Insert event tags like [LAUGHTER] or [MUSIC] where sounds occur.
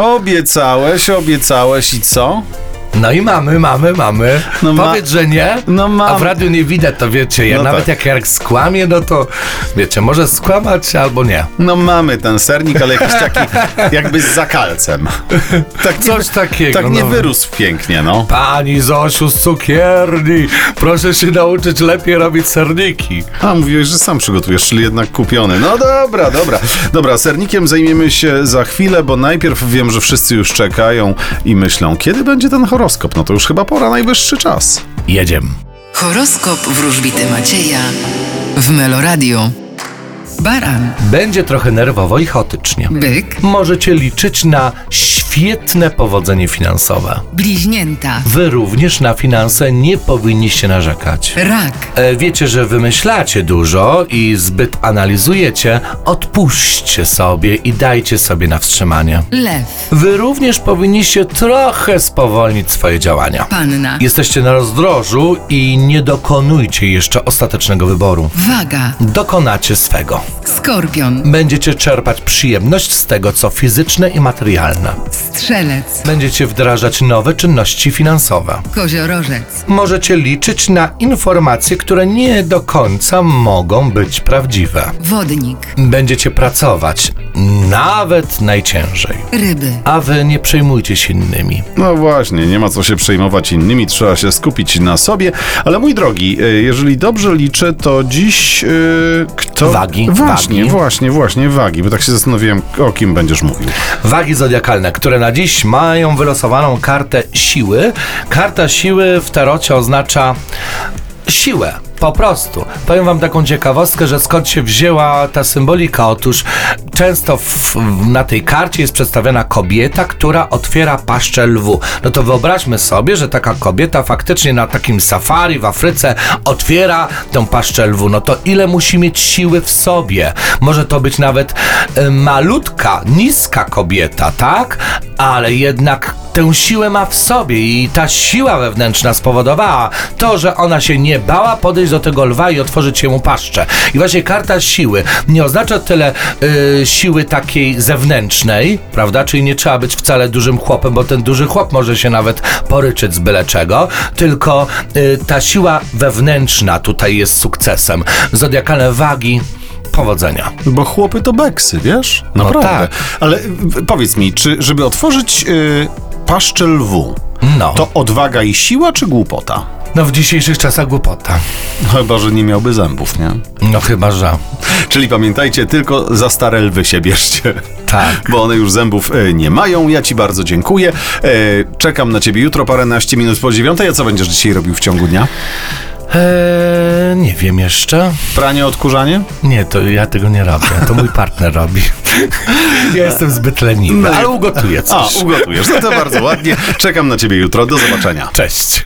Obiecałeś, obiecałeś i co? No i mamy, mamy, mamy. No ma- Powiedz, że nie. No mam. A w radiu nie widać, to wiecie, ja No nawet tak. jak Jarek skłamie, no to wiecie, może skłamać albo nie. No mamy ten sernik, ale jakiś taki [LAUGHS] jakby z zakalcem. Tak nie, Coś takiego, Tak nie no. wyrósł pięknie, no. Pani Zosiu z cukierni, proszę się nauczyć lepiej robić serniki. A, mówiłeś, że sam przygotujesz, czyli jednak kupiony. No dobra, dobra. Dobra, sernikiem zajmiemy się za chwilę, bo najpierw wiem, że wszyscy już czekają i myślą, kiedy będzie ten horoskop? No to już chyba pora, najwyższy czas. Jedziemy. Horoskop wróżbity Macieja w Meloradio. Baran, Będzie trochę nerwowo i chaotycznie. byk, Możecie liczyć na świetne powodzenie finansowe. bliźnięta, Wy również na finanse nie powinniście narzekać. rak, E, Wiecie, że wymyślacie dużo i zbyt analizujecie, odpuśćcie sobie i dajcie sobie na wstrzymanie. lew, Wy również powinniście trochę spowolnić swoje działania. panna, Jesteście na rozdrożu i nie dokonujcie jeszcze ostatecznego wyboru. waga, Dokonacie swego. skorpion, Będziecie czerpać przyjemność z tego, co fizyczne i materialne. Strzelec, Będziecie wdrażać nowe czynności finansowe. koziorożec, Możecie liczyć na informacje, które nie do końca mogą być prawdziwe. wodnik, Będziecie pracować, nawet najciężej. ryby, A wy nie przejmujcie się innymi. No właśnie, nie ma co się przejmować innymi, trzeba się skupić na sobie. Ale mój drogi, e, jeżeli dobrze liczę, to dziś e, kto... Wagi, Właśnie, wagi. właśnie, właśnie, wagi, bo tak się zastanowiłem, o kim będziesz mówił. Wagi zodiakalne, które na dziś mają wylosowaną kartę siły. Karta siły w tarocie oznacza siłę. Po prostu. Powiem wam taką ciekawostkę, że skąd się wzięła ta symbolika. Otóż często w, na tej karcie jest przedstawiona kobieta, która otwiera paszczę lwu. No to wyobraźmy sobie, że taka kobieta faktycznie na takim safari w Afryce otwiera tą paszczę lwu. No to ile musi mieć siły w sobie? Może to być nawet e, malutka, niska kobieta, tak? Ale jednak tę siłę ma w sobie i ta siła wewnętrzna spowodowała to, że ona się nie bała podejść do tego lwa i otworzyć się mu paszczę. I właśnie karta siły nie oznacza tyle y, siły takiej zewnętrznej, prawda? Czyli nie trzeba być wcale dużym chłopem, bo ten duży chłop może się nawet poryczyć z byle czego, tylko y, ta siła wewnętrzna tutaj jest sukcesem. Zodiakalne wagi powodzenia. Bo chłopy to beksy, wiesz? Naprawdę. tak. Ale y, powiedz mi, czy żeby otworzyć y, paszczę lwu, No. to odwaga i siła, czy głupota? No w dzisiejszych czasach głupota. Chyba, że nie miałby zębów, nie? No chyba, że. Czyli pamiętajcie, tylko za stare lwy się bierzcie. Tak. Bo one już zębów e, nie mają. Ja ci bardzo dziękuję. E, czekam na ciebie jutro paręnaście minut po dziewiątej. A co będziesz dzisiaj robił w ciągu dnia? Eee, wiem jeszcze. Pranie, odkurzanie? Nie, to ja tego nie robię. To mój partner robi. [LAUGHS] Ja jestem zbyt leniwy, ale ugotuję A, coś. ugotujesz. No to bardzo ładnie. Czekam na ciebie jutro. Do zobaczenia. Cześć.